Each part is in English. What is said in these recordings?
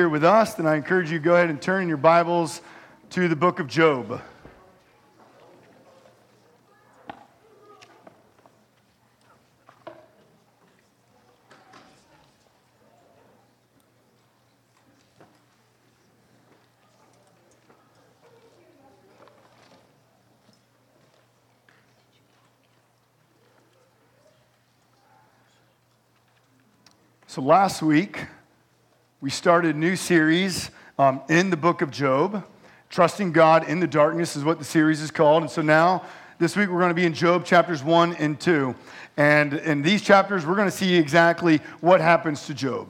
here with us, then I encourage you to go ahead and turn in your Bibles to the book of Job. So last week, we started a new series um, in the book of Job. Trusting God in the darkness is what the series is called. And so now, this week, we're going to be in Job chapters 1 and 2. And in these chapters, we're going to see exactly what happens to Job.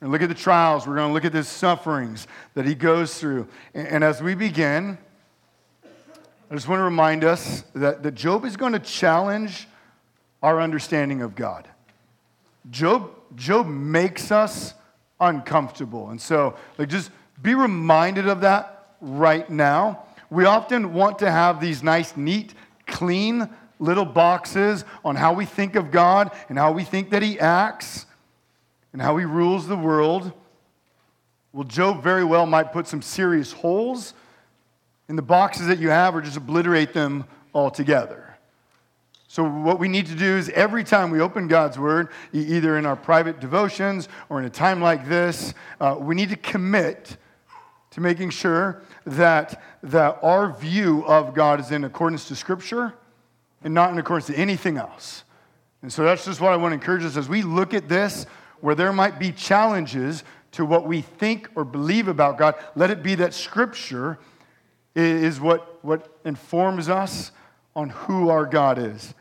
And look at the trials. We're going to look at the sufferings that he goes through. And, and as we begin, I just want to remind us that, that Job is going to challenge our understanding of God. Job, Job makes us uncomfortable. And so, like, just be reminded of that right now. We often want to have these nice, neat, clean little boxes on how we think of God and how we think that He acts and how He rules the world. Well, Job very well might put some serious holes in the boxes that you have or just obliterate them altogether. So, what we need to do is every time we open God's Word, either in our private devotions or in a time like this, uh, we need to commit to making sure that, that our view of God is in accordance to Scripture and not in accordance to anything else. And so, that's just what I want to encourage us as we look at this, where there might be challenges to what we think or believe about God, let it be that Scripture is what, what informs us on who our God is.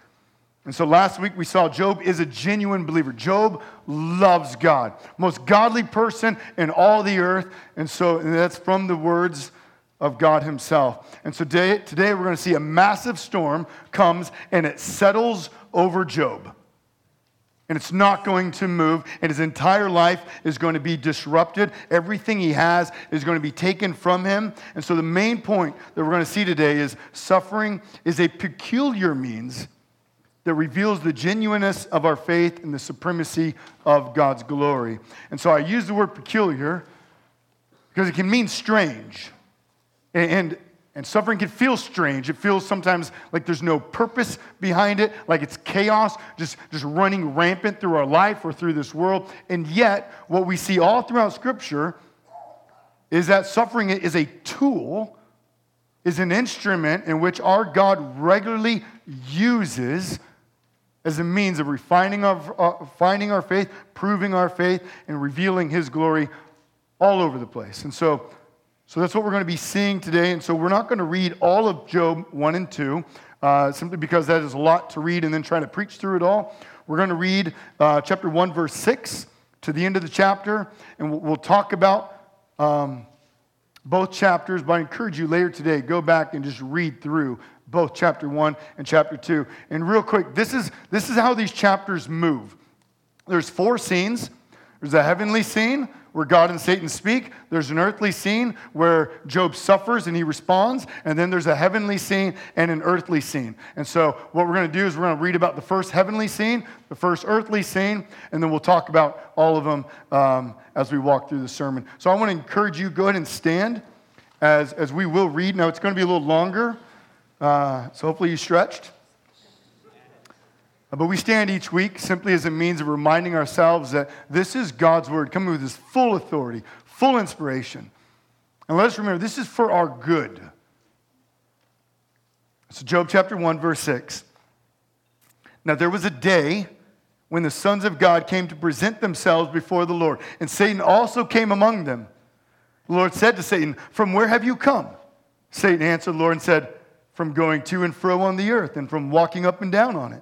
And so last week we saw Job is a genuine believer. Job loves God, most godly person in all the earth. And so and that's from the words of God Himself. And so today, today we're going to see a massive storm comes and it settles over Job. And it's not going to move, and his entire life is going to be disrupted. Everything he has is going to be taken from him. And so, the main point that we're going to see today is suffering is a peculiar means that reveals the genuineness of our faith and the supremacy of God's glory. And so I use the word peculiar because it can mean strange. And, and suffering can feel strange. It feels sometimes like there's no purpose behind it, like it's chaos, just, just running rampant through our life or through this world. And yet, what we see all throughout Scripture is that suffering is a tool, is an instrument in which our God regularly uses as a means of refining our, uh, finding our faith, proving our faith, and revealing His glory all over the place. And so, so that's what we're going to be seeing today. And so we're not going to read all of Job 1 and 2, uh, simply because that is a lot to read and then trying to preach through it all. We're going to read uh, chapter 1, verse 6 to the end of the chapter, and we'll, we'll talk about um, both chapters. But I encourage you later today, go back and just read through both chapter 1 and chapter 2. And real quick, this is, this is how these chapters move. There's four scenes. There's a heavenly scene where God and Satan speak. There's an earthly scene where Job suffers and he responds. And then there's a heavenly scene and an earthly scene. And so, what we're going to do is we're going to read about the first heavenly scene, the first earthly scene, and then we'll talk about all of them um, as we walk through the sermon. So, I want to encourage you, go ahead and stand as, as we will read. Now, it's going to be a little longer. Uh, so hopefully you stretched. But we stand each week simply as a means of reminding ourselves that this is God's word coming with his full authority, full inspiration. And let us remember, this is for our good. So, Job chapter 1, verse 6. Now, there was a day when the sons of God came to present themselves before the Lord, and Satan also came among them. The Lord said to Satan, From where have you come? Satan answered the Lord and said, from going to and fro on the earth and from walking up and down on it.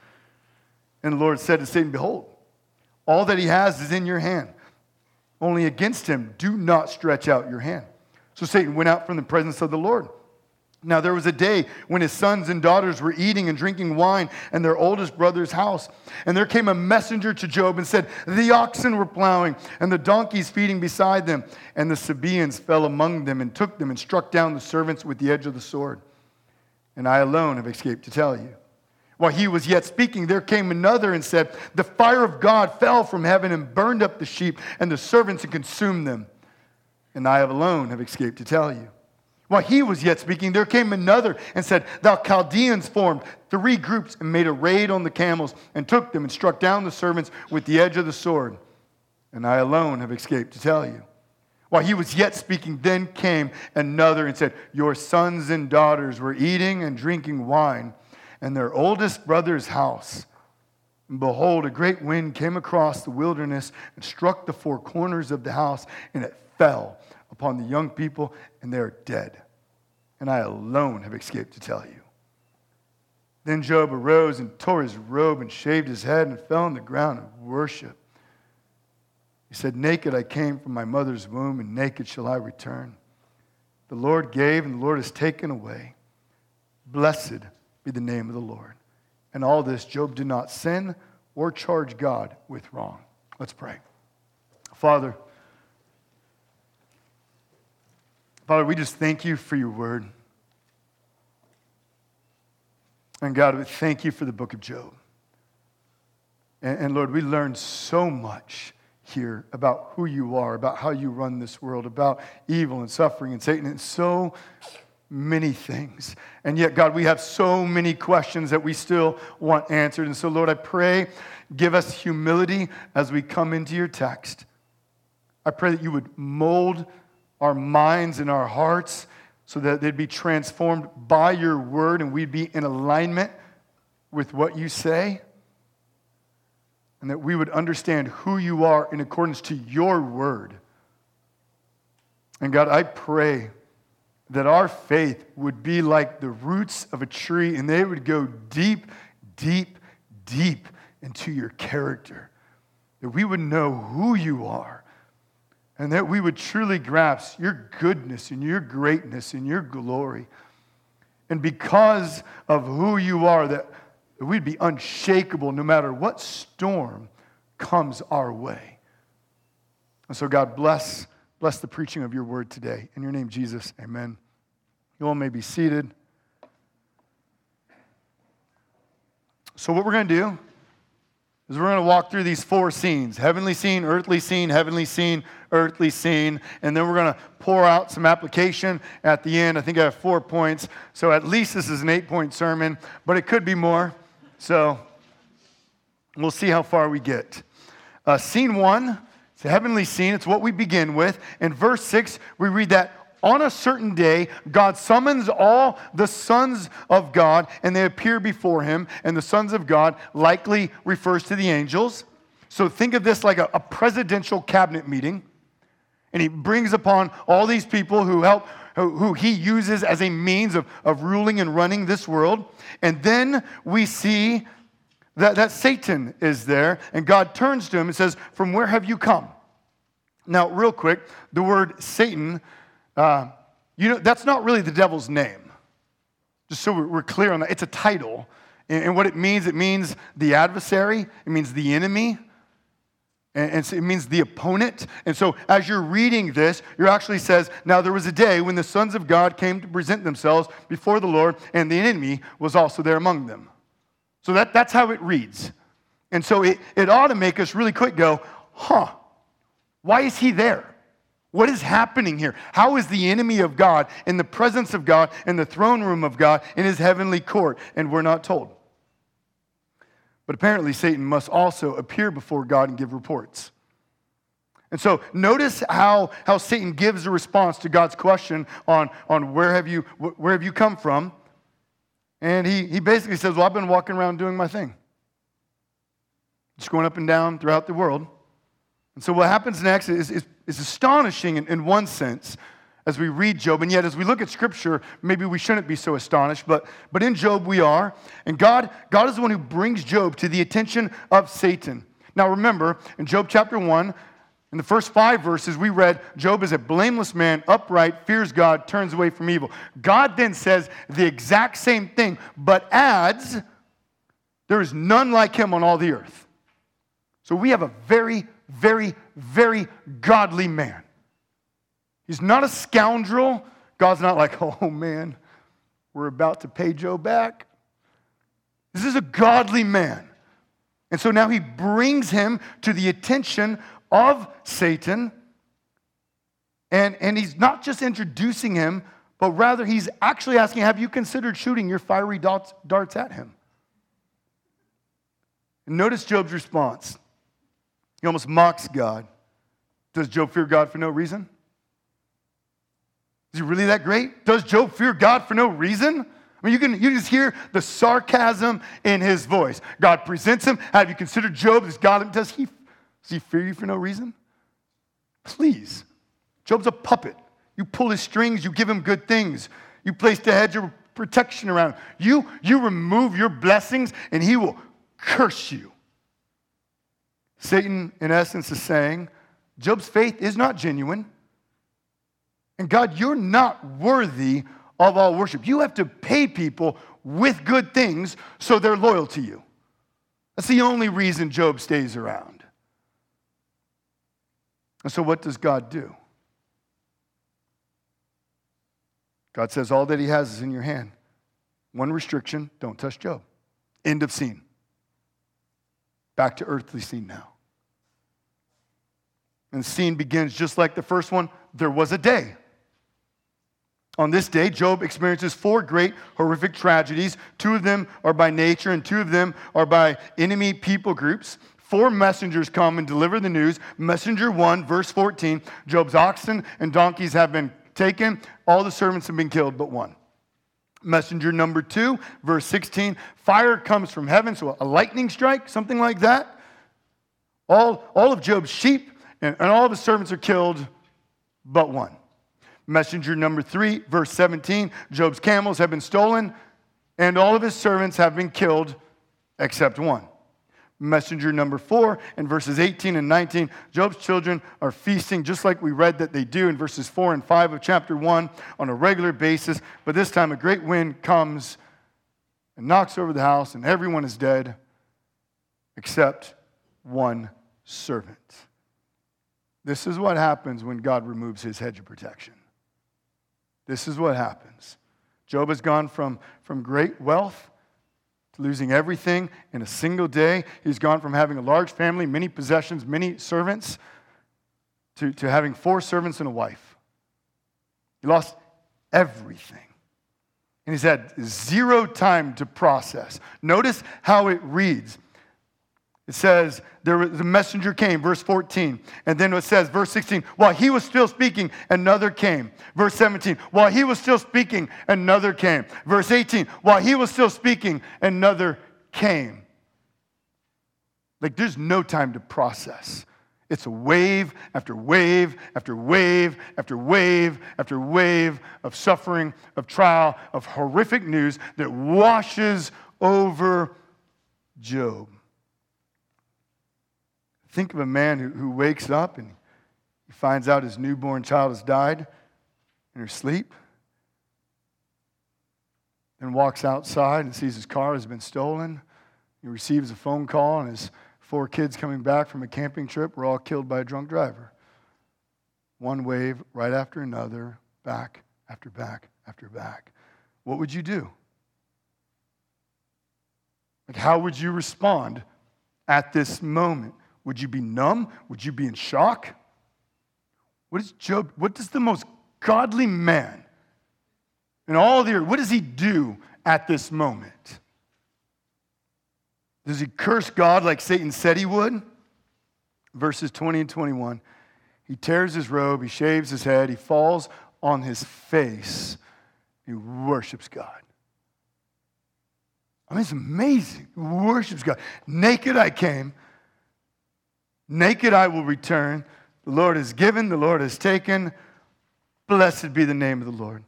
And the Lord said to Satan, Behold, all that he has is in your hand. only against him do not stretch out your hand. So Satan went out from the presence of the Lord. Now, there was a day when his sons and daughters were eating and drinking wine in their oldest brother's house. And there came a messenger to Job and said, The oxen were plowing and the donkeys feeding beside them. And the Sabaeans fell among them and took them and struck down the servants with the edge of the sword. And I alone have escaped to tell you. While he was yet speaking, there came another and said, The fire of God fell from heaven and burned up the sheep and the servants and consumed them. And I alone have escaped to tell you. While he was yet speaking, there came another and said, The Chaldeans formed three groups and made a raid on the camels and took them and struck down the servants with the edge of the sword. And I alone have escaped to tell you. While he was yet speaking, then came another and said, Your sons and daughters were eating and drinking wine in their oldest brother's house. And behold, a great wind came across the wilderness and struck the four corners of the house, and it fell upon the young people, and they are dead. And I alone have escaped to tell you. Then Job arose and tore his robe and shaved his head and fell on the ground and worshiped. He said, Naked I came from my mother's womb, and naked shall I return. The Lord gave, and the Lord has taken away. Blessed be the name of the Lord. And all this, Job did not sin or charge God with wrong. Let's pray. Father, Father, we just thank you for your word. And God, we thank you for the book of Job. And, and, Lord, we learned so much here about who you are, about how you run this world, about evil and suffering and Satan, and so many things. And yet, God, we have so many questions that we still want answered. And so, Lord, I pray, give us humility as we come into your text. I pray that you would mold our minds and our hearts so that they'd be transformed by your word and we'd be in alignment with what you say. And that we would understand who you are in accordance to your word. And God, I pray that our faith would be like the roots of a tree and they would go deep, deep, deep into your character. That we would know who you are and that we would truly grasp your goodness and your greatness and your glory. And because of who you are, that we'd be unshakable no matter what storm comes our way. And so, God, bless, bless the preaching of your word today. In your name, Jesus, amen. You all may be seated. So, what we're going to do is we're going to walk through these four scenes heavenly scene, earthly scene, heavenly scene, earthly scene. And then we're going to pour out some application at the end. I think I have four points. So at least this is an eight point sermon, but it could be more. So we'll see how far we get. Uh, scene one, it's a heavenly scene. It's what we begin with. In verse six, we read that on a certain day, God summons all the sons of God and they appear before him. And the sons of God likely refers to the angels. So think of this like a, a presidential cabinet meeting. And he brings upon all these people who help, who, who he uses as a means of, of ruling and running this world. And then we see that, that Satan is there, and God turns to him and says, From where have you come? Now, real quick, the word Satan uh, you know, that's not really the devil's name. Just so we're clear on that. It's a title. And what it means, it means the adversary, it means the enemy, and it means the opponent. And so as you're reading this, you actually says, Now there was a day when the sons of God came to present themselves before the Lord, and the enemy was also there among them. So that, that's how it reads. And so it, it ought to make us really quick go, huh, why is he there? What is happening here? How is the enemy of God in the presence of God, in the throne room of God, in his heavenly court? And we're not told. But apparently, Satan must also appear before God and give reports. And so notice how, how Satan gives a response to God's question on, on where, have you, where have you come from? And he, he basically says, Well, I've been walking around doing my thing, just going up and down throughout the world. And so what happens next is, is, is astonishing in, in one sense as we read Job. And yet, as we look at Scripture, maybe we shouldn't be so astonished. But, but in Job, we are. And God, God is the one who brings Job to the attention of Satan. Now, remember, in Job chapter 1, In the first five verses, we read Job is a blameless man, upright, fears God, turns away from evil. God then says the exact same thing, but adds, there is none like him on all the earth. So we have a very, very, very godly man. He's not a scoundrel. God's not like, oh man, we're about to pay Joe back. This is a godly man. And so now he brings him to the attention of Satan. And, and he's not just introducing him, but rather he's actually asking, Have you considered shooting your fiery darts, at him? And notice Job's response. He almost mocks God. Does Job fear God for no reason? Is he really that great? Does Job fear God for no reason? I mean, you can, you just hear the sarcasm in his voice. God presents him. Have you considered Job as God? Does he, does he fear you for no reason? Please. Job's a puppet. You pull his strings, you give him good things. You place the hedge of protection around him. You, you remove your blessings, and he will curse you. Satan, in essence, is saying Job's faith is not genuine. And God, you're not worthy of all worship. You have to pay people with good things so they're loyal to you. That's the only reason Job stays around. And so, what does God do? God says, All that he has is in your hand. One restriction don't touch Job. End of scene. Back to earthly scene now. And the scene begins just like the first one there was a day. On this day, Job experiences four great horrific tragedies. Two of them are by nature, and two of them are by enemy people groups. Four messengers come and deliver the news. Messenger 1, verse 14 Job's oxen and donkeys have been taken, all the servants have been killed but one. Messenger number 2, verse 16 fire comes from heaven, so a lightning strike, something like that. All, all of Job's sheep and, and all of his servants are killed but one. Messenger number three, verse 17 Job's camels have been stolen, and all of his servants have been killed except one. Messenger number four, in verses 18 and 19, Job's children are feasting just like we read that they do in verses 4 and 5 of chapter 1 on a regular basis. But this time, a great wind comes and knocks over the house, and everyone is dead except one servant. This is what happens when God removes his hedge of protection. This is what happens. Job has gone from, from great wealth losing everything in a single day. He's gone from having a large family, many possessions, many servants, to, to having four servants and a wife. He lost everything. And he's had zero time to process. Notice how it reads. It says, there, was, the messenger came, verse 14. And then it says, verse 16, while he was still speaking, another came. Verse 17, while he was still speaking, another came. Verse 18, while he was still speaking, another came. Like there's no time to process. It's a wave after wave after wave after wave after wave of suffering, of trial, of horrific news that washes over Job. Think of a man who, who wakes up and he finds out his newborn child has died in her sleep, then walks outside and sees his car has been stolen. He receives a phone call, and his four kids coming back from a camping trip were all killed by a drunk driver. One wave right after another, back after back after back. What would you do? Like, how would you respond at this moment? Would you be numb? Would you be in shock? What is Job? What does the most godly man in all the earth, what does he do at this moment? Does he curse God like Satan said he would? Verses 20 and 21. He tears his robe, he shaves his head, he falls on his face, he worships God. I mean, it's amazing. He worships God. Naked I came, Naked I will return. The Lord has given, the Lord has taken. Blessed be the name of the Lord.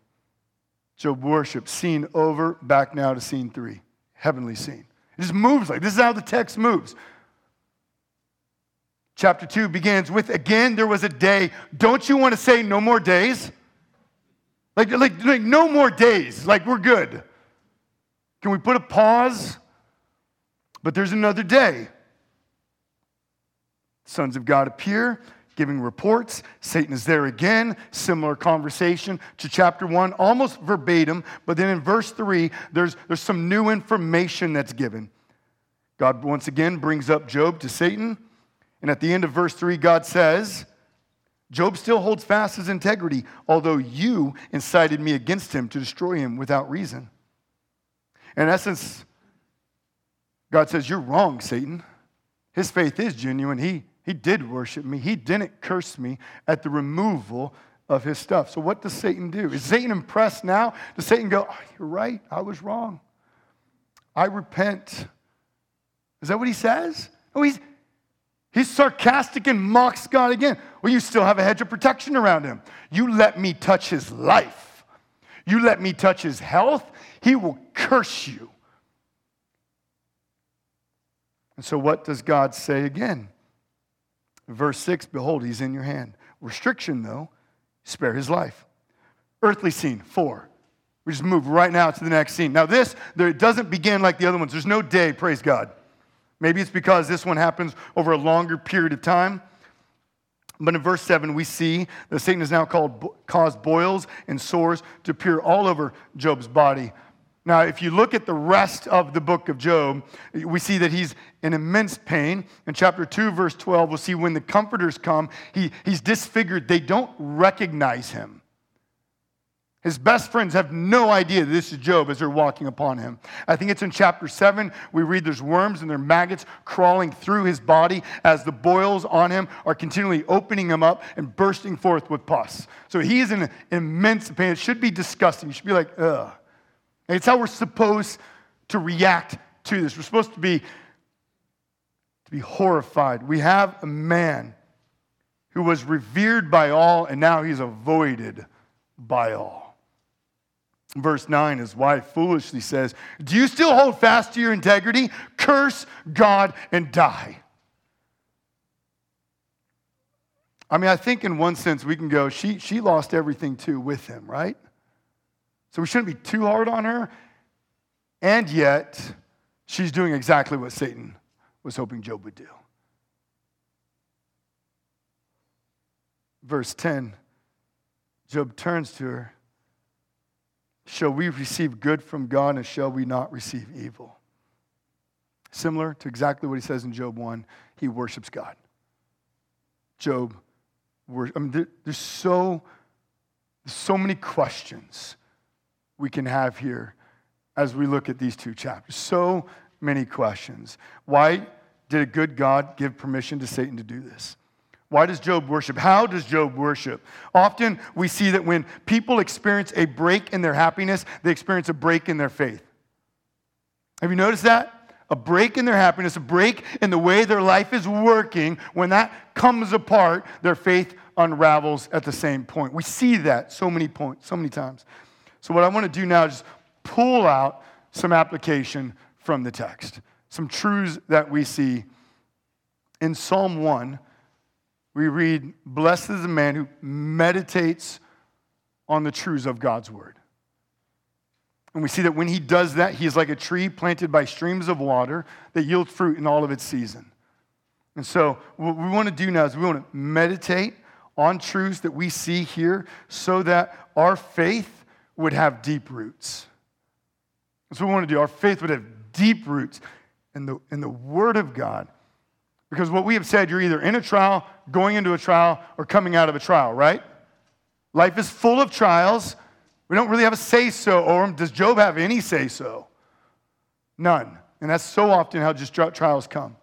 Job worship, scene over, back now to scene three. Heavenly scene. It just moves like this is how the text moves. Chapter 2 begins with, again, there was a day. Don't you want to say no more days? Like, like, like no more days. Like, we're good. Can we put a pause? But there's another day. Sons of God appear, giving reports. Satan is there again. Similar conversation to chapter one, almost verbatim. But then in verse three, there's, there's some new information that's given. God once again brings up Job to Satan. And at the end of verse three, God says, Job still holds fast his integrity, although you incited me against him to destroy him without reason. In essence, God says, You're wrong, Satan. His faith is genuine. He, he did worship me, he didn't curse me at the removal of his stuff. So, what does Satan do? Is Satan impressed now? Does Satan go, oh, You're right, I was wrong. I repent. Is that what he says? Oh, he's, he's sarcastic and mocks God again. Well, you still have a hedge of protection around him. You let me touch his life, you let me touch his health, he will curse you. And so, what does God say again? Verse 6 Behold, he's in your hand. Restriction, though, spare his life. Earthly scene, four. We just move right now to the next scene. Now, this, there, it doesn't begin like the other ones. There's no day, praise God. Maybe it's because this one happens over a longer period of time. But in verse 7, we see that Satan has now called, caused boils and sores to appear all over Job's body. Now, if you look at the rest of the book of Job, we see that he's in immense pain. In chapter 2, verse 12, we'll see when the comforters come, he, he's disfigured. They don't recognize him. His best friends have no idea this is Job as they're walking upon him. I think it's in chapter 7, we read there's worms and there are maggots crawling through his body as the boils on him are continually opening him up and bursting forth with pus. So he is in immense pain. It should be disgusting. You should be like, ugh. And it's how we're supposed to react to this. We're supposed to be, to be horrified. We have a man who was revered by all, and now he's avoided by all. Verse 9, his wife foolishly says, Do you still hold fast to your integrity? Curse God and die. I mean, I think in one sense we can go, she, she lost everything too with him, right? So we shouldn't be too hard on her. And yet, she's doing exactly what Satan was hoping Job would do. Verse 10 Job turns to her. Shall we receive good from God and shall we not receive evil? Similar to exactly what he says in Job 1, he worships God. Job, I mean, there's so, so many questions we can have here as we look at these two chapters. So many questions. Why did a good God give permission to Satan to do this? Why does Job worship? How does Job worship? Often we see that when people experience a break in their happiness, they experience a break in their faith. Have you noticed that? A break in their happiness, a break in the way their life is working, when that comes apart, their faith unravels at the same point. We see that so many points, so many times. So, what I want to do now is pull out some application from the text, some truths that we see. In Psalm 1, we read, Blessed is the man who meditates on the truths of God's word. And we see that when he does that, he is like a tree planted by streams of water that yields fruit in all of its season. And so, what we want to do now is we want to meditate on truths that we see here so that our faith would have deep roots. That's what we want to do. Our faith would have deep roots in the, in the Word of God. Because what we have said, you're either in a trial, going into a trial, or coming out of a trial, right? Life is full of trials. We don't really have a say so or Does Job have any say so? None. And that's so often how just trials come.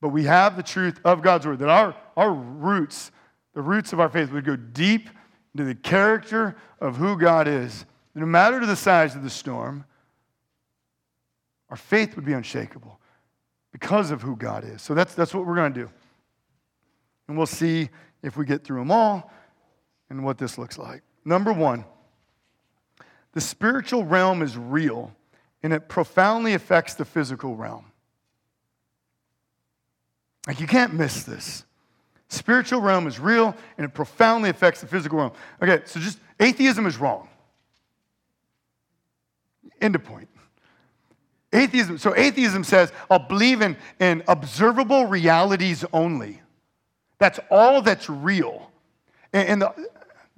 But we have the truth of God's word, that our, our roots, the roots of our faith, would go deep into the character of who God is, no matter to the size of the storm, our faith would be unshakable because of who God is. So that's, that's what we're going to do. And we'll see if we get through them all and what this looks like. Number one, the spiritual realm is real and it profoundly affects the physical realm. Like, you can't miss this. Spiritual realm is real and it profoundly affects the physical realm. Okay, so just atheism is wrong. End of point. Atheism, so atheism says, I'll believe in, in observable realities only. That's all that's real. And, and the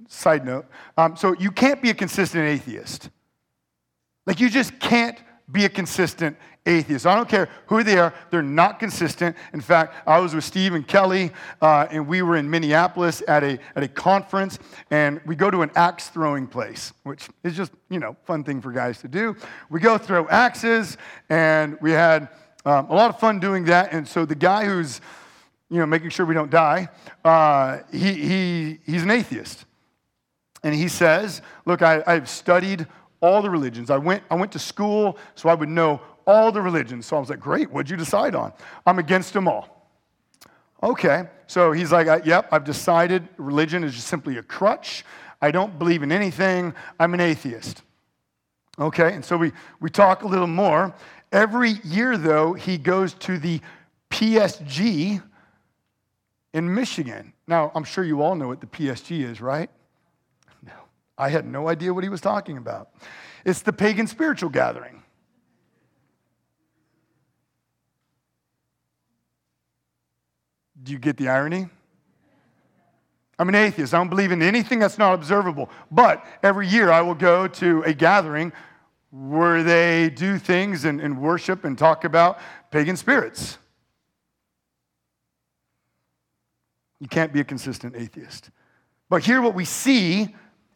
side note, um, so you can't be a consistent atheist. Like you just can't be a consistent atheist. I don't care who they are, they're not consistent. In fact, I was with Steve and Kelly, uh, and we were in Minneapolis at a, at a conference, and we go to an axe throwing place, which is just, you know, fun thing for guys to do. We go throw axes, and we had um, a lot of fun doing that. And so the guy who's, you know, making sure we don't die, uh, he, he, he's an atheist. And he says, Look, I, I've studied all the religions. I went, I went to school so I would know all the religions. So I was like, great, what'd you decide on? I'm against them all. Okay, so he's like, yep, I've decided religion is just simply a crutch. I don't believe in anything. I'm an atheist. Okay, and so we, we talk a little more. Every year, though, he goes to the PSG in Michigan. Now, I'm sure you all know what the PSG is, right? No. I had no idea what he was talking about. It's the pagan spiritual gathering. Do you get the irony? I'm an atheist. I don't believe in anything that's not observable. But every year I will go to a gathering where they do things and, and worship and talk about pagan spirits. You can't be a consistent atheist. But here, what we see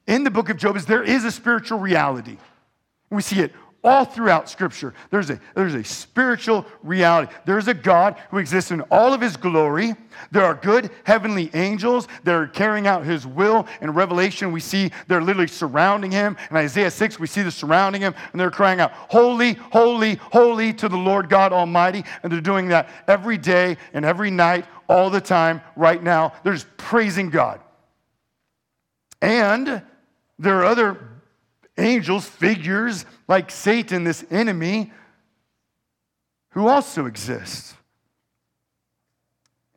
in the book of Job is there is a spiritual reality. We see it all throughout Scripture. There's a, there's a spiritual reality. There's a God who exists in all of his glory. There are good heavenly angels that are carrying out his will. In Revelation, we see they're literally surrounding him. In Isaiah 6, we see them surrounding him and they're crying out, Holy, holy, holy to the Lord God Almighty. And they're doing that every day and every night, all the time, right now. They're just praising God. And there are other angels, figures like Satan, this enemy, who also exists.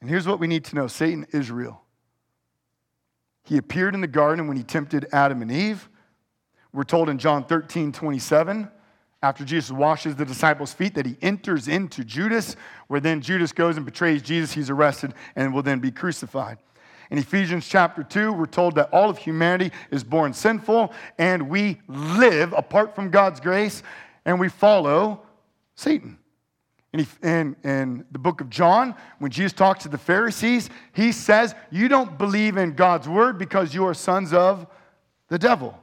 And here's what we need to know Satan is real. He appeared in the garden when he tempted Adam and Eve. We're told in John 13, 27, after Jesus washes the disciples' feet, that he enters into Judas, where then Judas goes and betrays Jesus. He's arrested and will then be crucified. In Ephesians chapter 2, we're told that all of humanity is born sinful and we live apart from God's grace and we follow Satan. In, in, in, the book of John, when Jesus talks to the Pharisees, he says, You don't believe in God's word because you are sons of the devil.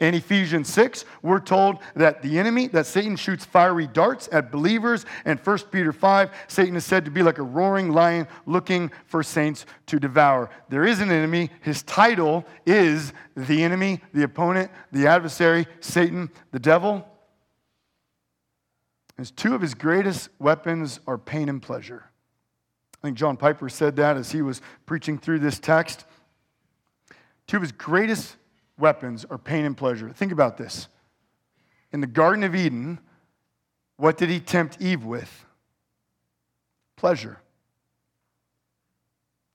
In Ephesians 6, we're told that the enemy, that Satan shoots fiery darts at believers. And 1 Peter 5, Satan is said to be like a roaring lion looking for saints to devour. There is an enemy. His title is the enemy, the opponent, the adversary, Satan, the devil. His two of his greatest weapons are pain and pleasure. I think John Piper said that as he was preaching through this text. Two of his greatest weapons are pain and pleasure. Think about this. In the Garden of Eden, what did he tempt Eve with? Pleasure.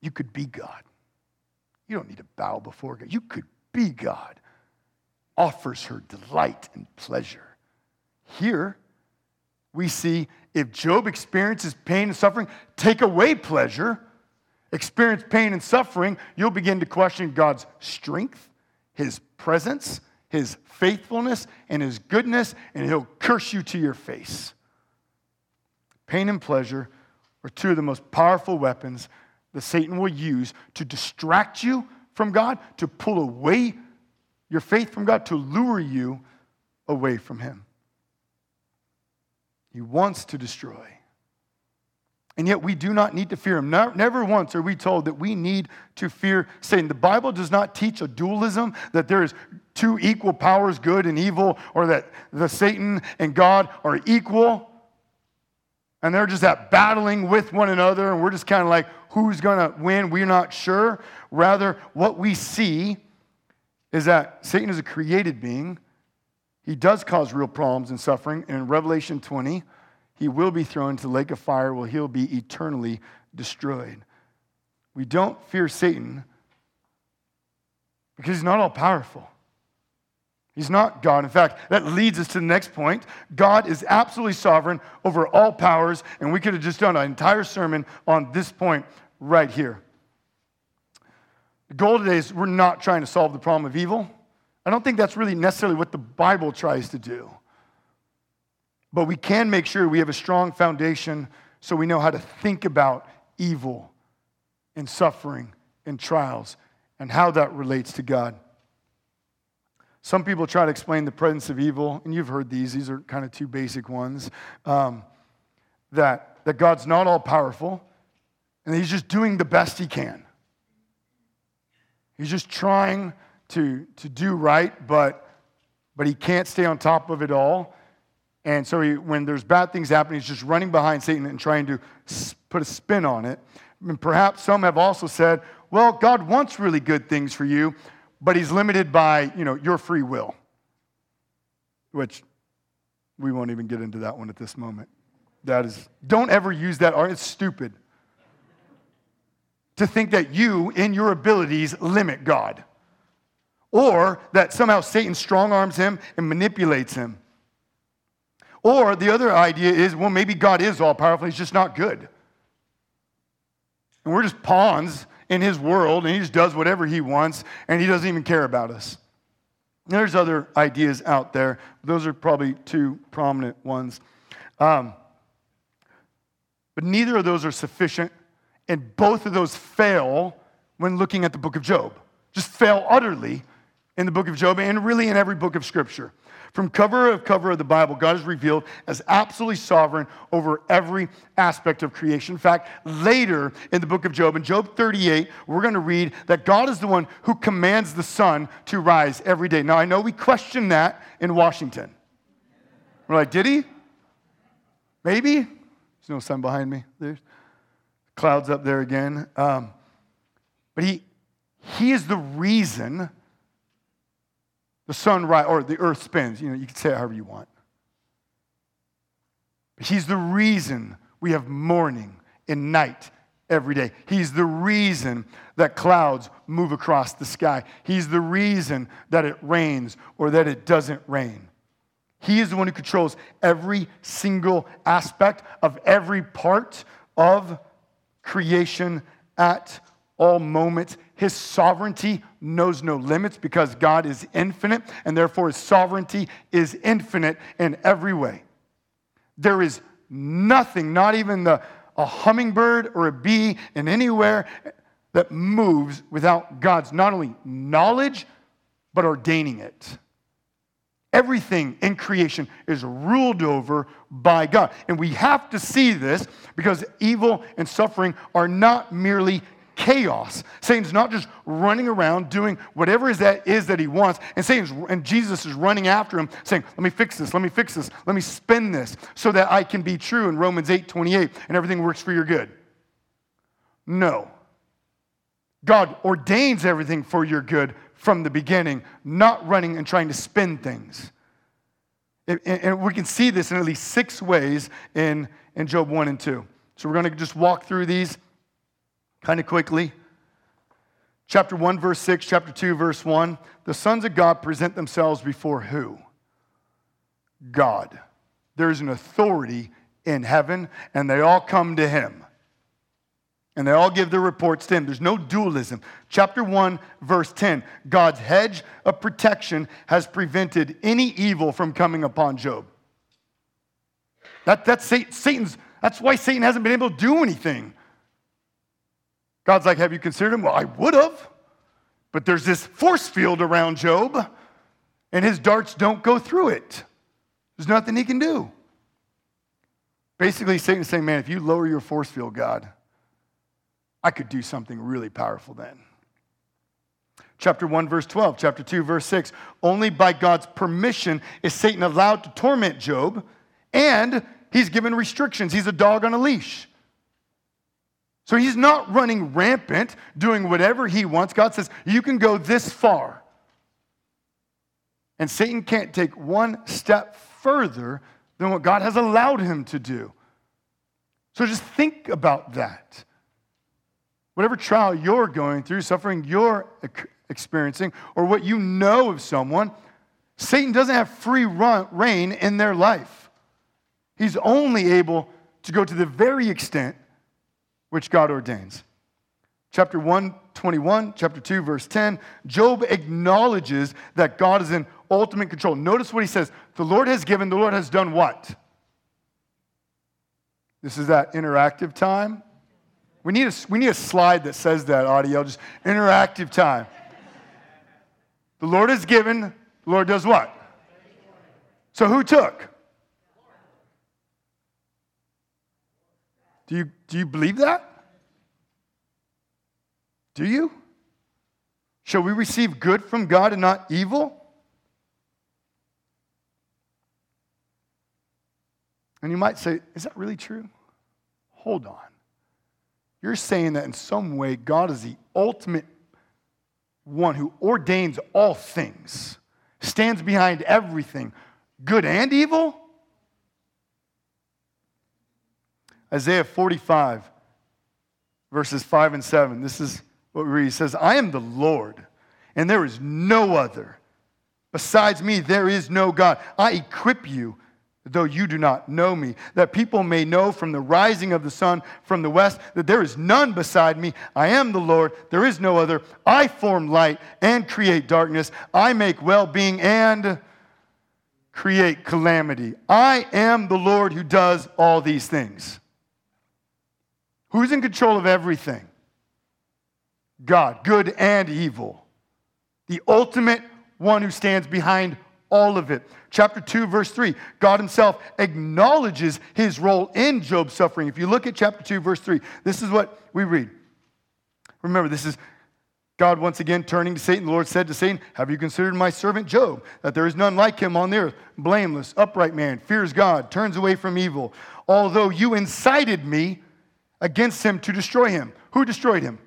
You could be God. You don't need to bow before God. You could be God. Offers her delight and pleasure. Here, we see if Job experiences pain and suffering, take away pleasure, experience pain and suffering, you'll begin to question God's strength, his presence, his faithfulness, and his goodness, and he'll curse you to your face. Pain and pleasure are two of the most powerful weapons that Satan will use to distract you from God, to pull away your faith from God, to lure you away from him. He wants to destroy. And yet, we do not need to fear him. Never once are we told that we need to fear Satan. The Bible does not teach a dualism, that there is two equal powers, good and evil, or that the Satan and God are equal. And they're just at battling with one another, and we're just kind of like, who's going to win? We're not sure. Rather, what we see is that Satan is a created being. He does cause real problems and suffering. And in Revelation 20, he will be thrown into the lake of fire where he'll be eternally destroyed. We don't fear Satan because he's not all powerful. He's not God. In fact, that leads us to the next point. God is absolutely sovereign over all powers, and we could have just done an entire sermon on this point right here. The goal today is we're not trying to solve the problem of evil. I don't think that's really necessarily what the Bible tries to do. But we can make sure we have a strong foundation so we know how to think about evil and suffering and trials and how that relates to God. Some people try to explain the presence of evil, and you've heard these, these are kind of two basic ones um, that, that God's not all powerful, and He's just doing the best He can. He's just trying to, to do right, but, but He can't stay on top of it all. And so he, when there's bad things happening, he's just running behind Satan and trying to put a spin on it. And perhaps some have also said, well, God wants really good things for you, but he's limited by, you know, your free will. Which we won't even get into that one at this moment. That is, don't ever use that. It's stupid to think that you, in your abilities, limit God. Or that somehow Satan strong arms him and manipulates him. Or the other idea is, well, maybe God is all powerful, he's just not good. And we're just pawns in his world, and he just does whatever he wants, and he doesn't even care about us. There's other ideas out there. Those are probably two prominent ones. Um, but neither of those are sufficient, and both of those fail when looking at the book of Job. Just fail utterly in the book of Job and really in every book of Scripture. From cover of cover of the Bible, God is revealed as absolutely sovereign over every aspect of creation. In fact, later in the book of Job, in Job 38, we're going to read that God is the one who commands the sun to rise every day. Now, I know we question that in Washington. We're like, did he? Maybe? There's no sun behind me. There's clouds up there again. Um, but he, he is the reason the sun rise or the earth spins. You know, you can say it however you want. He's the reason we have morning and night every day. He's the reason that clouds move across the sky. He's the reason that it rains or that it doesn't rain. He is the one who controls every single aspect of every part of creation at all moments. His sovereignty knows no limits because God is infinite, and therefore his sovereignty is infinite in every way. There is nothing, not even the, a hummingbird or a bee in anywhere, that moves without God's not only knowledge, but ordaining it. Everything in creation is ruled over by God. And we have to see this because evil and suffering are not merely chaos. Satan's not just running around doing whatever is that is that he wants, and Satan's and Jesus is running after him, saying, "Let me fix this. Let me fix this. Let me spin this so that I can be true." In Romans 8, 28, and everything works for your good. No. God ordains everything for your good from the beginning, not running and trying to spin things. And we can see this in at least six ways in, in Job 1 and 2. So we're going to just walk through these kind of quickly. Chapter 1, verse 6, chapter 2, verse 1. The sons of God present themselves before who? God. There's an authority in heaven, and they all come to him. And they all give their reports to him. There's no dualism. Chapter 1, verse 10 God's hedge of protection has prevented any evil from coming upon Job. That, that's Satan's, that's why Satan hasn't been able to do anything. God's like, Have you considered him? Well, I would have. But there's this force field around Job, and his darts don't go through it. There's nothing he can do. Basically, Satan's saying, Man, if you lower your force field, God, I could do something really powerful then. Chapter 1, verse 12, chapter 2, verse 6. Only by God's permission is Satan allowed to torment Job, and he's given restrictions. He's a dog on a leash. So he's not running rampant, doing whatever he wants. God says, You can go this far. And Satan can't take one step further than what God has allowed him to do. So just think about that. Whatever trial you're going through, suffering you're experiencing, or what you know of someone, Satan doesn't have free run, reign in their life. He's only able to go to the very extent which God ordains. Chapter 1, 21, chapter 2, verse 10, Job acknowledges that God is in ultimate control. Notice what he says The Lord has given, the Lord has done what? This is that interactive time. We need a, we need a slide that says that, audio, just interactive time. The Lord has given, the Lord does what? So who took? Do you, do you believe that? Do you? Shall we receive good from God and not evil? And you might say, is that really true? Hold on. You're saying that in some way God is the ultimate one who ordains all things, stands behind everything, good and evil? Isaiah 45, verses 5 and 7. This is what we read. He says, I am the Lord, and there is no other. Besides me, there is no God. I equip you though you do not know me, that people may know from the rising of the sun from the west that there is none beside me. I am the Lord, there is no other. I form light and create darkness. I make well being and create calamity. I am the Lord who does all these things. Who's in control of everything? God, good and evil. The ultimate one who stands behind all of it. Chapter 2, verse 3, God Himself acknowledges His role in Job's suffering. If you look at chapter 2, verse 3, this is what we read. Remember, this is God once again turning to Satan. The Lord said to Satan, Have you considered my servant Job, that there is none like him on the earth, blameless, upright man, fears God, turns away from evil, although you incited me against him to destroy him? Who destroyed him?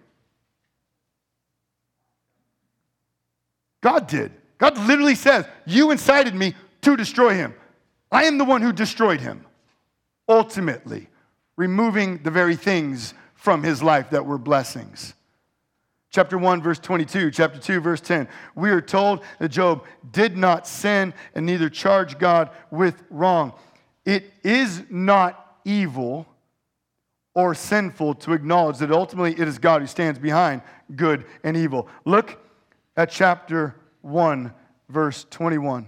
God did. God literally says, You incited me to destroy him. I am the one who destroyed him, ultimately, removing the very things from his life that were blessings. Chapter 1, verse 22, chapter 2, verse 10. We are told that Job did not sin and neither charge God with wrong. It is not evil or sinful to acknowledge that ultimately it is God who stands behind good and evil. Look at chapter 1, verse 21.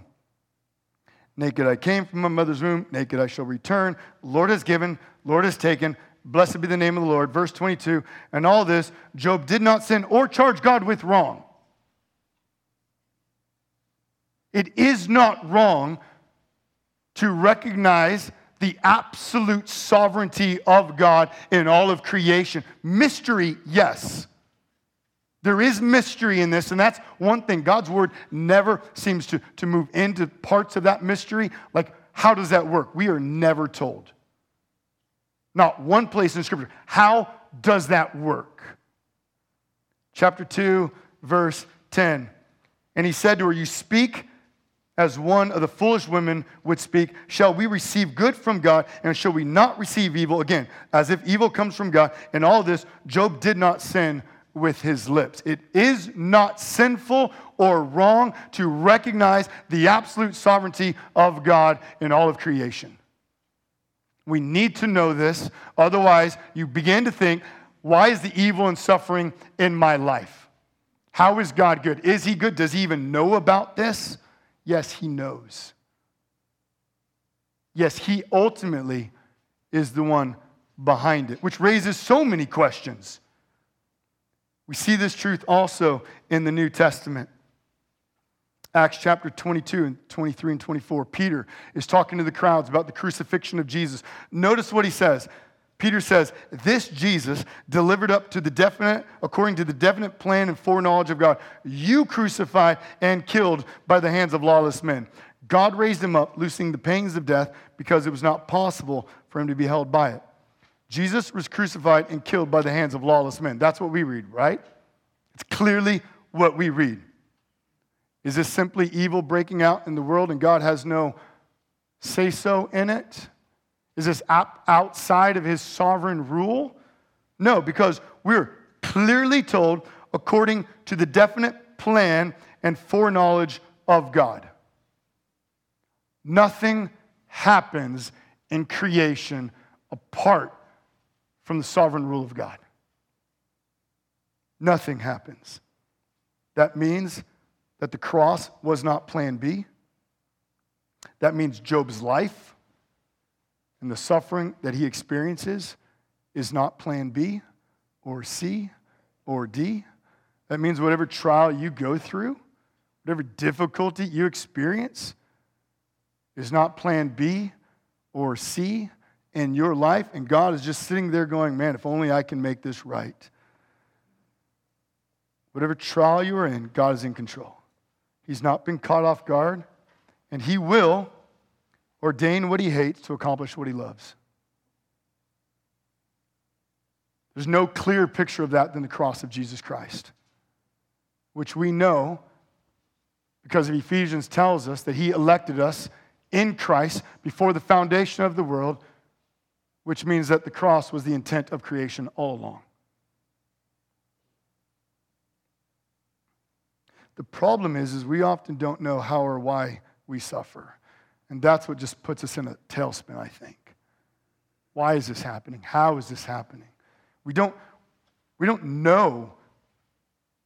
Naked I came from my mother's womb, naked I shall return. Lord has given, Lord has taken. Blessed be the name of the Lord. Verse 22. And all this, Job did not sin or charge God with wrong. It is not wrong to recognize the absolute sovereignty of God in all of creation. Mystery, yes. There is mystery in this, and that's one thing. God's word never seems to, to move into parts of that mystery. Like, how does that work? We are never told. Not one place in Scripture. How does that work? Chapter 2, verse 10. And he said to her, You speak as one of the foolish women would speak. Shall we receive good from God, and shall we not receive evil? Again, as if evil comes from God. In all this, Job did not sin with his lips. It is not sinful or wrong to recognize the absolute sovereignty of God in all of creation. We need to know this. Otherwise, you begin to think, why is the evil and suffering in my life? How is God good? Is he good? Does he even know about this? Yes, he knows. Yes, he ultimately is the one behind it, which raises so many questions. We see this truth also in the New Testament. Acts chapter 22 and 23 and 24. Peter is talking to the crowds about the crucifixion of Jesus. Notice what he says. Peter says, This Jesus delivered up to the definite, according to the definite plan and foreknowledge of God, you crucified and killed by the hands of lawless men. God raised him up, loosing the pangs of death, because it was not possible for him to be held by it. Jesus was crucified and killed by the hands of lawless men. That's what we read, right? It's clearly what we read. Is this simply evil breaking out in the world and God has no say so in it? Is this outside of his sovereign rule? No, because we're clearly told according to the definite plan and foreknowledge of God. Nothing happens in creation apart from the sovereign rule of God. Nothing happens. That means that the cross was not plan B. That means Job's life and the suffering that he experiences is not plan B or C or D. That means whatever trial you go through, whatever difficulty you experience, is not plan B or C in your life. And God is just sitting there going, man, if only I can make this right. Whatever trial you are in, God is in control. He's not been caught off guard, and He will ordain what He hates to accomplish what He loves. There's no clearer picture of that than the cross of Jesus Christ, which we know because of Ephesians tells us that He elected us in Christ before the foundation of the world, which means that the cross was the intent of creation all along. The problem is, is we often don't know how or why we suffer. And that's what just puts us in a tailspin, I think. Why is this happening? How is this happening? We don't, we don't know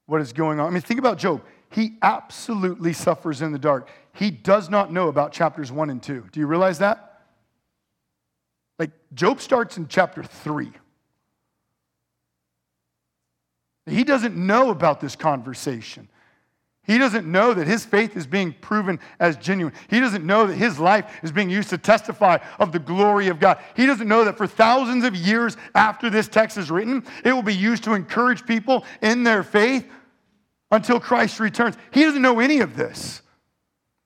what is going on. I mean, think about Job. He absolutely suffers in the dark. He does not know about chapters one and two. Do you realize that? Like, Job starts in chapter three. He doesn't know about this conversation. He doesn't know that his faith is being proven as genuine. He doesn't know that his life is being used to testify of the glory of God. He doesn't know that for thousands of years after this text is written, it will be used to encourage people in their faith until Christ returns. He doesn't know any of this.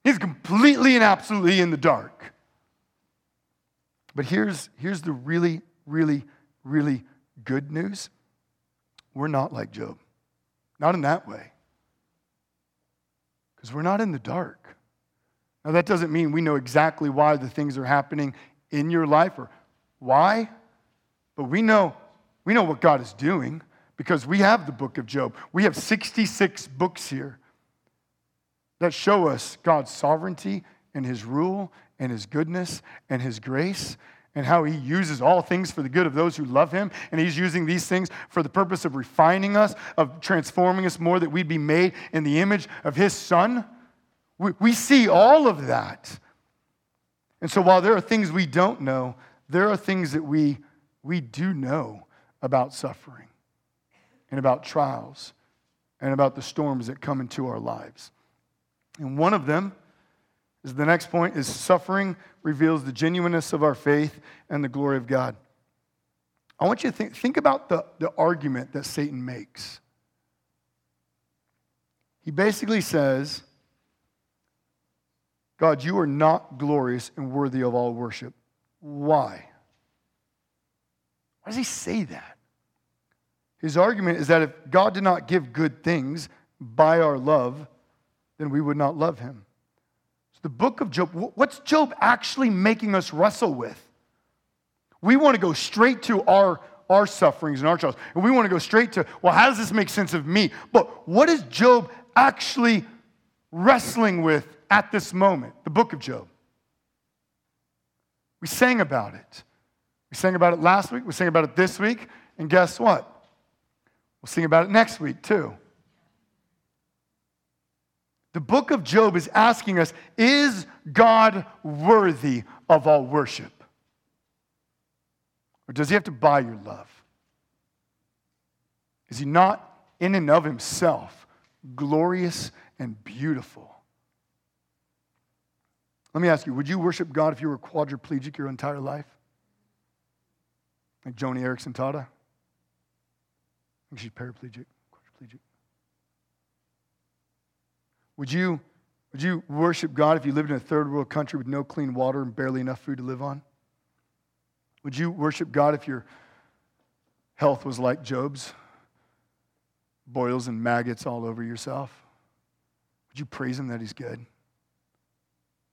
He's completely and absolutely in the dark. But here's, here's the really, really, really good news we're not like Job, not in that way because we're not in the dark. Now, that doesn't mean we know exactly why the things are happening in your life or why, but we know, we know what God is doing because we have the book of Job. We have 66 books here that show us God's sovereignty and his rule and his goodness and his grace and how he uses all things for the good of those who love him. And he's using these things for the purpose of refining us, of transforming us more, that we'd be made in the image of his son. We, we see all of that. And so while there are things we don't know, there are things that we, we do know about suffering and about trials and about the storms that come into our lives. And one of them the next point is suffering reveals the genuineness of our faith and the glory of God. I want you to think, think about the, the argument that Satan makes. He basically says, God, you are not glorious and worthy of all worship. Why? Why does he say that? His argument is that if God did not give good things by our love, then we would not love him. So the book of Job, what's Job actually making us wrestle with? We want to go straight to our, our sufferings and our trials. And we want to go straight to, well, how does this make sense of me? But what is Job actually wrestling with at this moment? The book of Job. We sang about it. We sang about it last week. We sang about it this week. And guess what? We'll sing about it next week, too. The book of Job is asking us Is God worthy of all worship? Or does he have to buy your love? Is he not in and of himself glorious and beautiful? Let me ask you would you worship God if you were quadriplegic your entire life? Like Joni Eareckson Tada? I think she's paraplegic, quadriplegic. Would you, would you worship God if you lived in a third world country with no clean water and barely enough food to live on? Would you worship God if your health was like Job's? Boils and maggots all over yourself? Would you praise Him that He's good?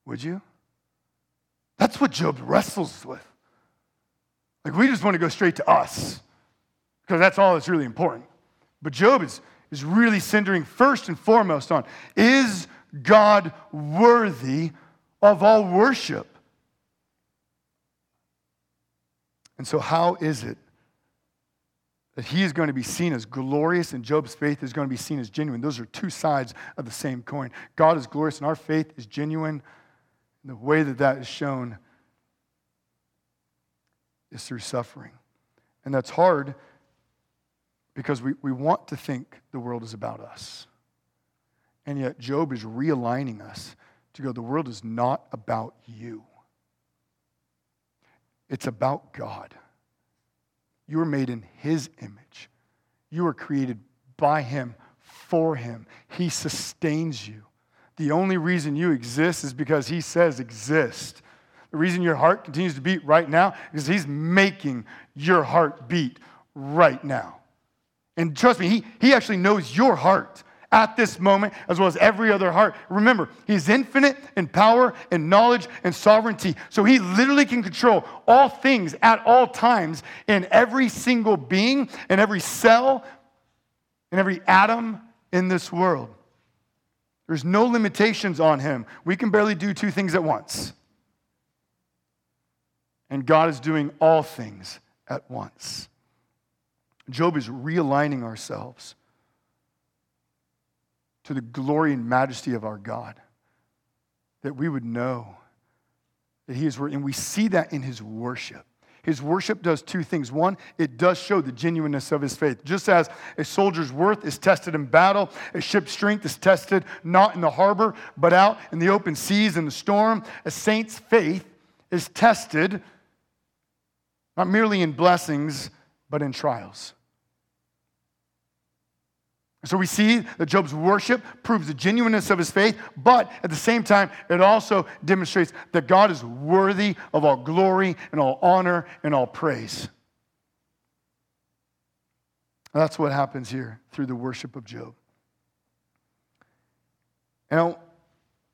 Would you? That's what Job wrestles with. Like, we just want to go straight to us because that's all that's really important. But Job is, is really centering first and foremost on is God worthy of all worship? And so, how is it that he is going to be seen as glorious and Job's faith is going to be seen as genuine? Those are two sides of the same coin. God is glorious and our faith is genuine. And the way that that is shown is through suffering. And that's hard because we, we want to think the world is about us. And yet, Job is realigning us to go, the world is not about you, it's about God. You were made in His image, you were created by Him, for Him. He sustains you. The only reason you exist is because He says exist. The reason your heart continues to beat right now is He's making your heart beat right now. And trust me, He, he actually knows your heart at this moment as well as every other heart. Remember, He's infinite in power and knowledge and sovereignty. So He literally can control all things at all times in every single being, in every cell, in every atom in this world. There's no limitations on Him. We can barely do two things at once. And God is doing all things at once. Job is realigning ourselves to the glory and majesty of our God. That we would know that He is worthy. And we see that in His worship. His worship does two things. One, it does show the genuineness of his faith. Just as a soldier's worth is tested in battle, a ship's strength is tested not in the harbor, but out in the open seas in the storm, a saint's faith is tested not merely in blessings, but in trials. So we see that Job's worship proves the genuineness of his faith, but at the same time, it also demonstrates that God is worthy of all glory and all honor and all praise. And that's what happens here through the worship of Job. And I,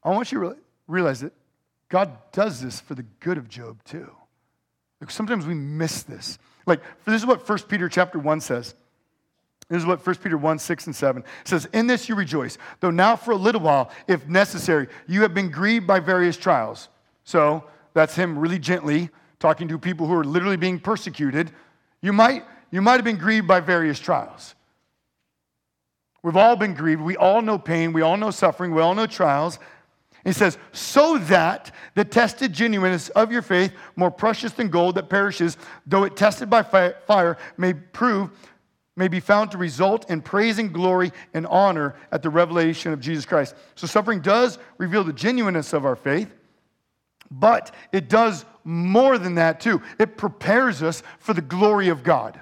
I want you to realize that God does this for the good of Job too. Sometimes we miss this. Like, this is what 1 Peter chapter 1 says. This is what 1 Peter 1 6 and 7 says. In this you rejoice, though now for a little while, if necessary, you have been grieved by various trials. So that's him really gently talking to people who are literally being persecuted. You might, you might have been grieved by various trials. We've all been grieved. We all know pain. We all know suffering. We all know trials. He says, so that the tested genuineness of your faith, more precious than gold that perishes, though it tested by fire, may prove may be found to result in praise and glory and honor at the revelation of Jesus Christ. So, suffering does reveal the genuineness of our faith, but it does more than that too. It prepares us for the glory of God.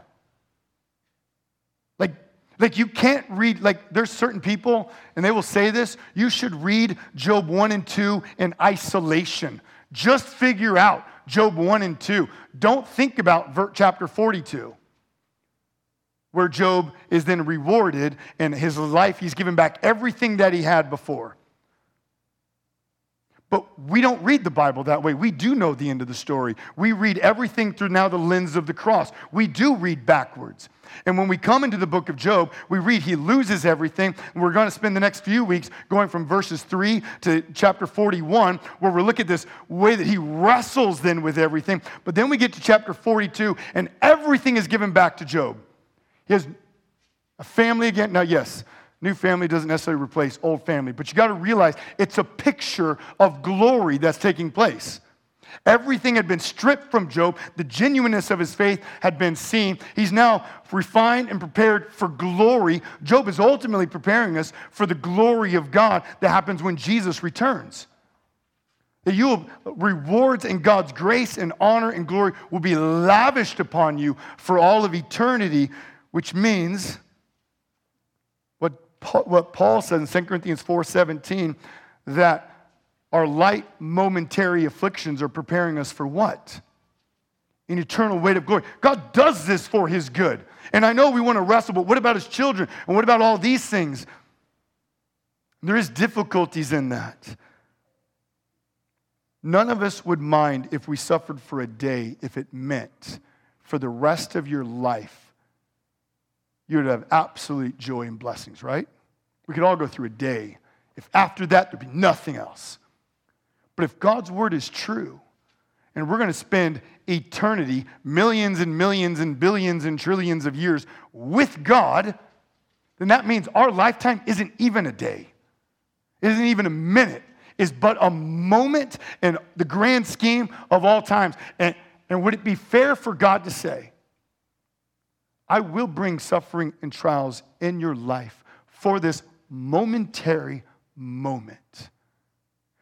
Like, you can't read, like, there's certain people, and they will say this you should read Job 1 and 2 in isolation. Just figure out Job 1 and 2. Don't think about chapter 42 where Job is then rewarded in his life. He's given back everything that he had before. But we don't read the Bible that way. We do know the end of the story. We read everything through now the lens of the cross. We do read backwards. And when we come into the book of Job, we read he loses everything. And we're going to spend the next few weeks going from verses 3 to chapter 41, where we look at this way that he wrestles then with everything. But then we get to chapter 42, and everything is given back to Job. He has a family again. Now, yes, new family doesn't necessarily replace old family, but you got to realize it's a picture of glory that's taking place. Everything had been stripped from Job. The genuineness of his faith had been seen. He's now refined and prepared for glory. Job is ultimately preparing us for the glory of God that happens when Jesus returns. That you rewards and God's grace and honor and glory will be lavished upon you for all of eternity which means what Paul, says in 2 Corinthians 4:17 that our light momentary afflictions are preparing us for what? An eternal weight of glory. God does this for his good. And I know we want to wrestle, but what about his children? And what about all these things? There is difficulties in that. None of us would mind if we suffered for a day if it meant for the rest of your life you would have absolute joy and blessings, right? We could all go through a day if after that there'd be nothing else. But if God's word is true, and we're going to spend eternity, millions and millions and billions and trillions of years with God, then that means our lifetime isn't even a day, is isn't even a minute, is but a moment in the grand scheme of all times. And, and would it be fair for God to say, I will bring suffering and trials in your life for this momentary moment.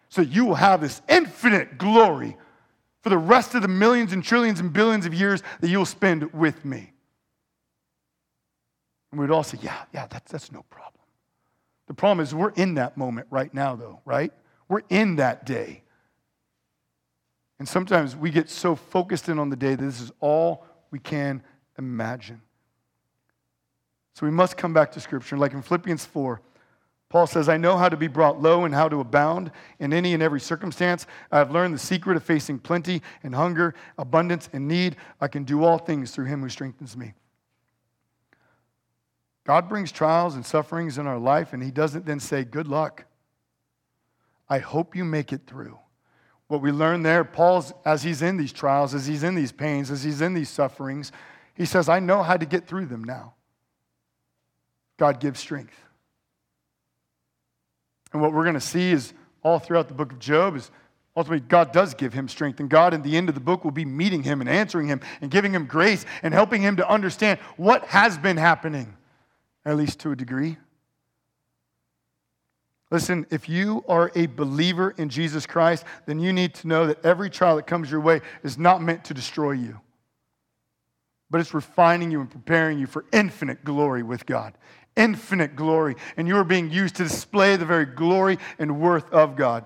So you will have this infinite glory for the rest of the millions and trillions and billions of years that you'll spend with me. And we'd all say, yeah, yeah, that's, that's no problem. The problem is we're in that moment right now, though, right? We're in that day. And sometimes we get so focused in on the day that this is all we can imagine. So we must come back to Scripture. Like in Philippians 4, Paul says, I know how to be brought low and how to abound in any and every circumstance. I have learned the secret of facing plenty and hunger, abundance and need. I can do all things through him who strengthens me. God brings trials and sufferings in our life, and he doesn't then say, Good luck. I hope you make it through. What we learn there, Paul's, as he's in these trials, as he's in these pains, as he's in these sufferings, he says, I know how to get through them now. God gives strength. And what we're going to see is all throughout the book of Job is ultimately God does give him strength. And God, in the end of the book, will be meeting him and answering him and giving him grace and helping him to understand what has been happening, at least to a degree. Listen, if you are a believer in Jesus Christ, then you need to know that every trial that comes your way is not meant to destroy you but it's refining you and preparing you for infinite glory with God. Infinite glory. And you are being used to display the very glory and worth of God.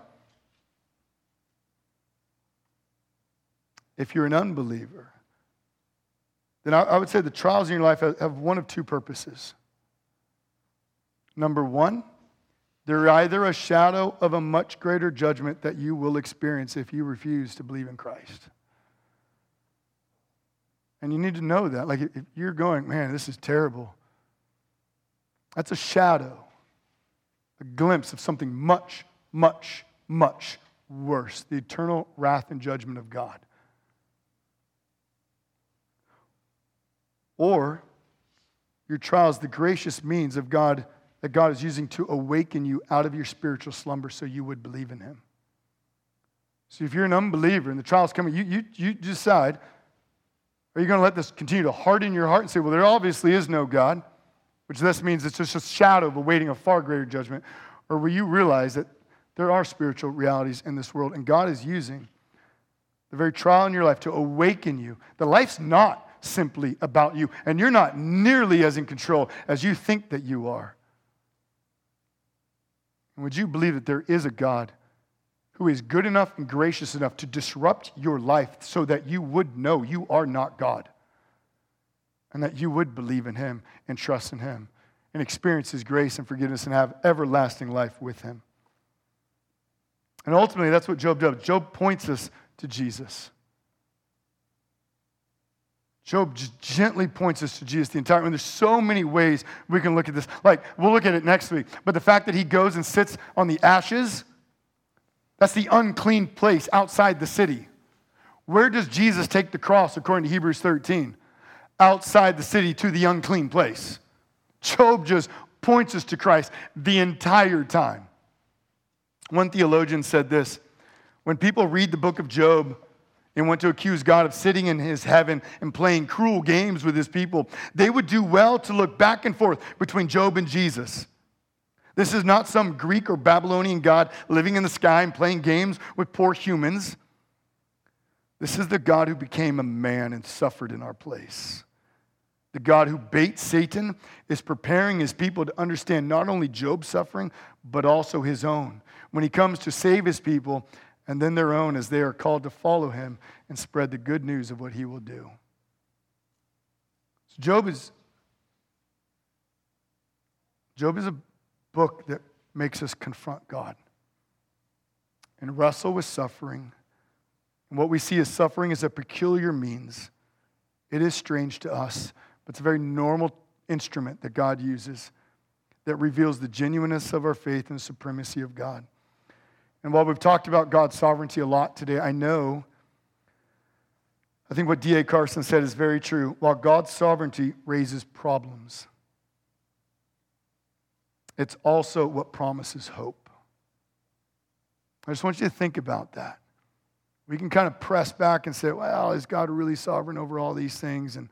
If you're an unbeliever, then I, would say the trials in your life have one of two purposes. Number one, they're either a shadow of a much greater judgment that you will experience if you refuse to believe in Christ. And you need to know that. Like, if you're going, man, this is terrible, that's a shadow, a glimpse of something much, much, much worse the eternal wrath and judgment of God. Or your trial is the gracious means of God that God is using to awaken you out of your spiritual slumber so you would believe in Him. So if you're an unbeliever and the trial's coming, you, you, you decide are you going to let this continue to harden your heart and say, well, there obviously is no God, which this means it's just a shadow of awaiting a far greater judgment? Or will you realize that there are spiritual realities in this world and God is using the very trial in your life to awaken you? The life's not simply about you, and you're not nearly as in control as you think that you are. And would you believe that there is a God who is good enough and gracious enough to disrupt your life so that you would know you are not God and that you would believe in Him and trust in Him and experience His grace and forgiveness and have everlasting life with Him. And ultimately, that's what Job does. Job points us to Jesus. Job gently points us to Jesus the entire time. There's so many ways we can look at this. Like, we'll look at it next week. But the fact that he goes and sits on the ashes that's the unclean place outside the city. Where does Jesus take the cross according to Hebrews 13? Outside the city to the unclean place. Job just points us to Christ the entire time. One theologian said this when people read the book of Job and want to accuse God of sitting in his heaven and playing cruel games with his people, they would do well to look back and forth between Job and Jesus. This is not some Greek or Babylonian God living in the sky and playing games with poor humans. This is the God who became a man and suffered in our place. The God who bait Satan is preparing his people to understand not only Job's suffering, but also his own. When he comes to save his people and then their own as they are called to follow him and spread the good news of what he will do. So Job is Job is a book that makes us confront God and wrestle with suffering And what we see as suffering is a peculiar means. It is strange to us, it's a very normal instrument that God uses that reveals the genuineness of our faith and the supremacy of God. And while we've talked about God's sovereignty a lot today, I know, I think what D.A. Carson said is very true. While God's sovereignty raises problems, it's also what promises hope. I just want you to think about that. We can kind of press back and say, well, is God really sovereign over all these things? And,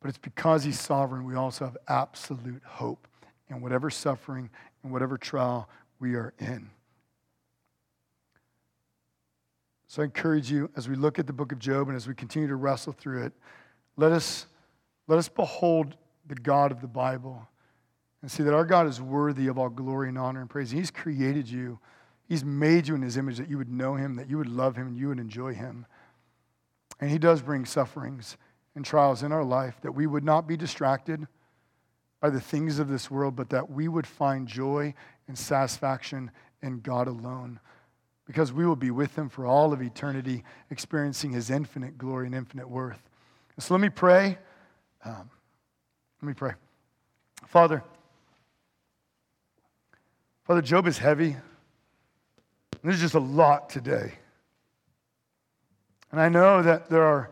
but it's because He's sovereign, we also have absolute hope in whatever suffering and whatever trial we are in. So I encourage you as we look at the book of Job and as we continue to wrestle through it, let us, let us behold the God of the Bible and see that our God is worthy of all glory and honor and praise. He's created you, He's made you in His image that you would know Him, that you would love Him, and you would enjoy Him. And He does bring sufferings and trials in our life that we would not be distracted by the things of this world, but that we would find joy and satisfaction in God alone. Because we will be with Him for all of eternity, experiencing His infinite glory and infinite worth. So let me pray. Um, let me pray. Father, Father, Job is heavy. There's just a lot today. And I know that there are,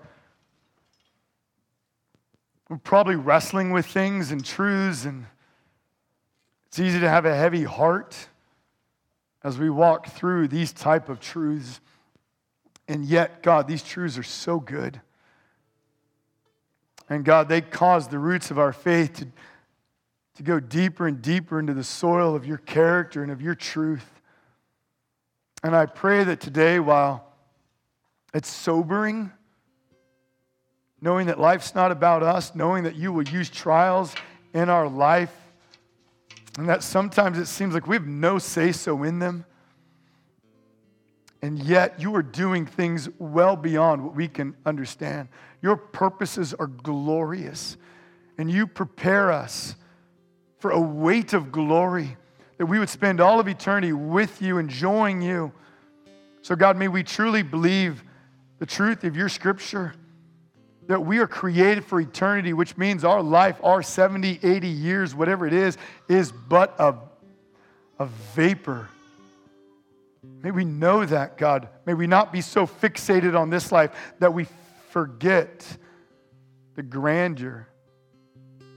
we're probably wrestling with things and truths, and it's easy to have a heavy heart as we walk through these type of truths. And yet, God, these truths are so good. And God, they cause the roots of our faith to to go deeper and deeper into the soil of your character and of your truth. And I pray that today, while it's sobering, knowing that life's not about us, knowing that you will use trials in our life, and that sometimes it seems like we have no say so in them. And yet, you are doing things well beyond what we can understand. Your purposes are glorious, and you prepare us for a weight of glory, that we would spend all of eternity with you, enjoying you. So, God, may we truly believe the truth of your scripture that we are created for eternity, which means our life, our 70, 80 years, whatever it is, is but a, a vapor. May we know that, God. May we not be so fixated on this life that we forget the grandeur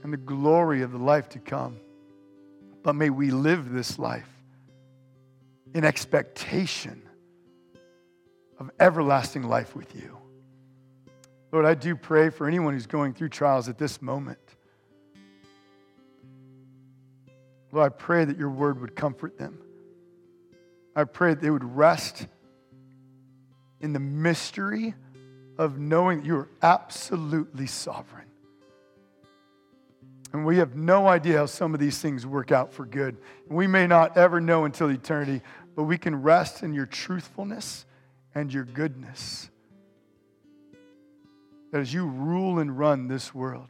and the glory of the life to come. But may we live this life in expectation of everlasting life with you. Lord, I do pray for anyone who's going through trials at this moment. Lord, I pray that your word would comfort them. I pray that they would rest in the mystery of knowing that you are absolutely sovereign. And we have no idea how some of these things work out for good. We may not ever know until eternity, but we can rest in your truthfulness and your goodness. That as you rule and run this world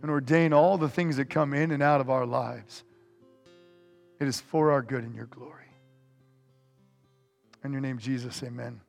and ordain all the things that come in and out of our lives, it is for our good and your glory. In your name, Jesus, amen.